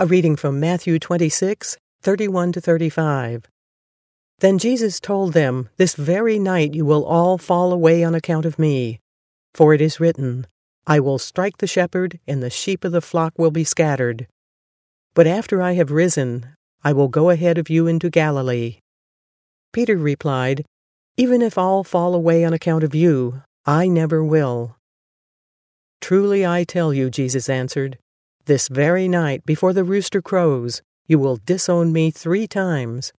A reading from Matthew 26, 31 to 35. Then Jesus told them, This very night you will all fall away on account of me. For it is written, I will strike the shepherd, and the sheep of the flock will be scattered. But after I have risen, I will go ahead of you into Galilee. Peter replied, Even if all fall away on account of you, I never will. Truly I tell you, Jesus answered, this very night, before the rooster crows, you will disown me three times.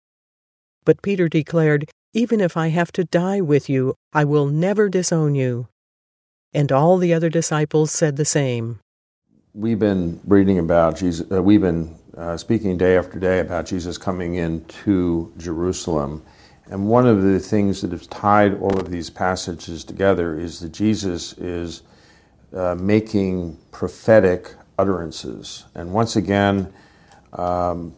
But Peter declared, Even if I have to die with you, I will never disown you. And all the other disciples said the same. We've been reading about Jesus, uh, we've been uh, speaking day after day about Jesus coming into Jerusalem. And one of the things that has tied all of these passages together is that Jesus is uh, making prophetic utterances. And once again, um,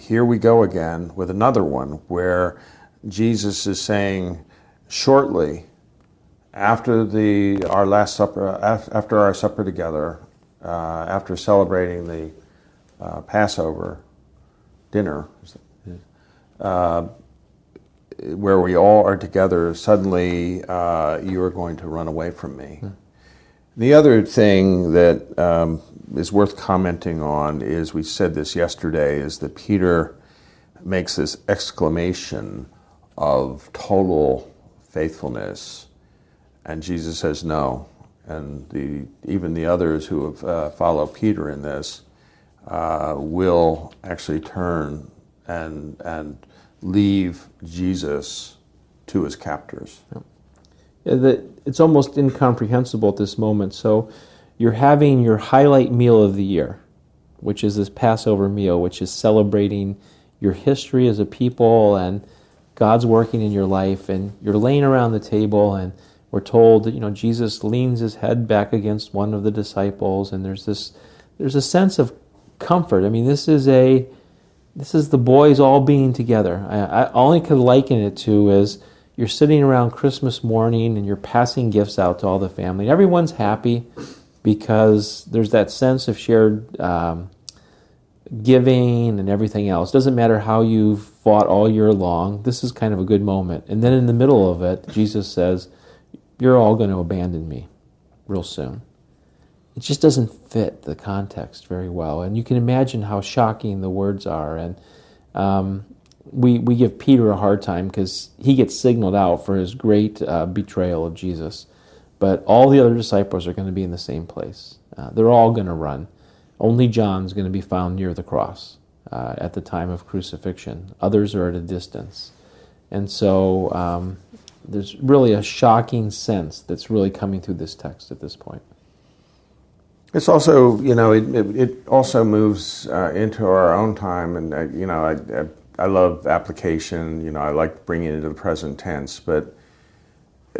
here we go again with another one where Jesus is saying, shortly after the our last supper, after our supper together, uh, after celebrating the uh, Passover dinner, uh, where we all are together, suddenly uh, you are going to run away from me. Hmm. The other thing that um, is worth commenting on is we said this yesterday is that Peter makes this exclamation of total faithfulness, and Jesus says no. And the, even the others who have uh, followed Peter in this uh, will actually turn and, and leave Jesus to his captors. Yeah, it's almost incomprehensible at this moment. So you're having your highlight meal of the year, which is this Passover meal, which is celebrating your history as a people and God's working in your life. And you're laying around the table, and we're told that you know Jesus leans his head back against one of the disciples, and there's this there's a sense of comfort. I mean, this is a this is the boys all being together. I, I only could liken it to is you're sitting around Christmas morning and you're passing gifts out to all the family. Everyone's happy because there's that sense of shared um, giving and everything else. Doesn't matter how you've fought all year long, this is kind of a good moment. And then in the middle of it, Jesus says, You're all going to abandon me real soon. It just doesn't fit the context very well. And you can imagine how shocking the words are. And um, we, we give Peter a hard time because he gets signaled out for his great uh, betrayal of Jesus. But all the other disciples are going to be in the same place. Uh, they're all going to run. Only John's going to be found near the cross uh, at the time of crucifixion. Others are at a distance. And so um, there's really a shocking sense that's really coming through this text at this point. It's also, you know, it, it, it also moves uh, into our own time, and uh, you know, I, I, I love application. You know, I like bringing it into the present tense, but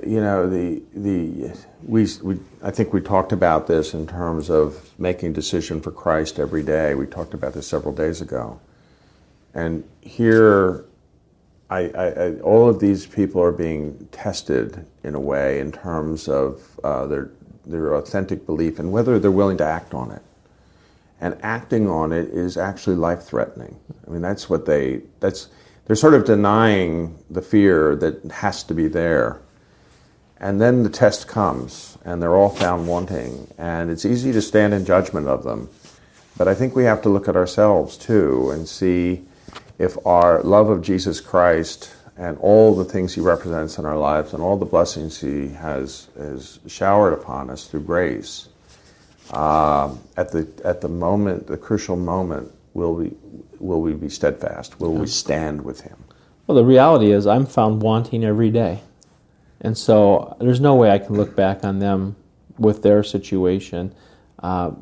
you know, the the we, we I think we talked about this in terms of making decision for Christ every day. We talked about this several days ago, and here, I, I, all of these people are being tested in a way in terms of uh, their their authentic belief and whether they're willing to act on it. And acting on it is actually life threatening. I mean, that's what they that's they're sort of denying the fear that has to be there and then the test comes, and they're all found wanting. And it's easy to stand in judgment of them. But I think we have to look at ourselves too and see if our love of Jesus Christ and all the things he represents in our lives and all the blessings he has, has showered upon us through grace, uh, at, the, at the moment, the crucial moment, will we, will we be steadfast? Will we stand with him? Well, the reality is, I'm found wanting every day. And so there's no way I can look back on them with their situation. Uh,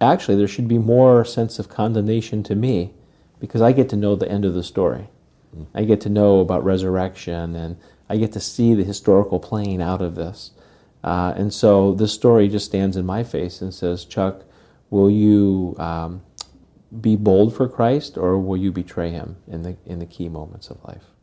actually, there should be more sense of condemnation to me because I get to know the end of the story. Mm. I get to know about resurrection and I get to see the historical playing out of this. Uh, and so this story just stands in my face and says, Chuck, will you um, be bold for Christ or will you betray him in the, in the key moments of life?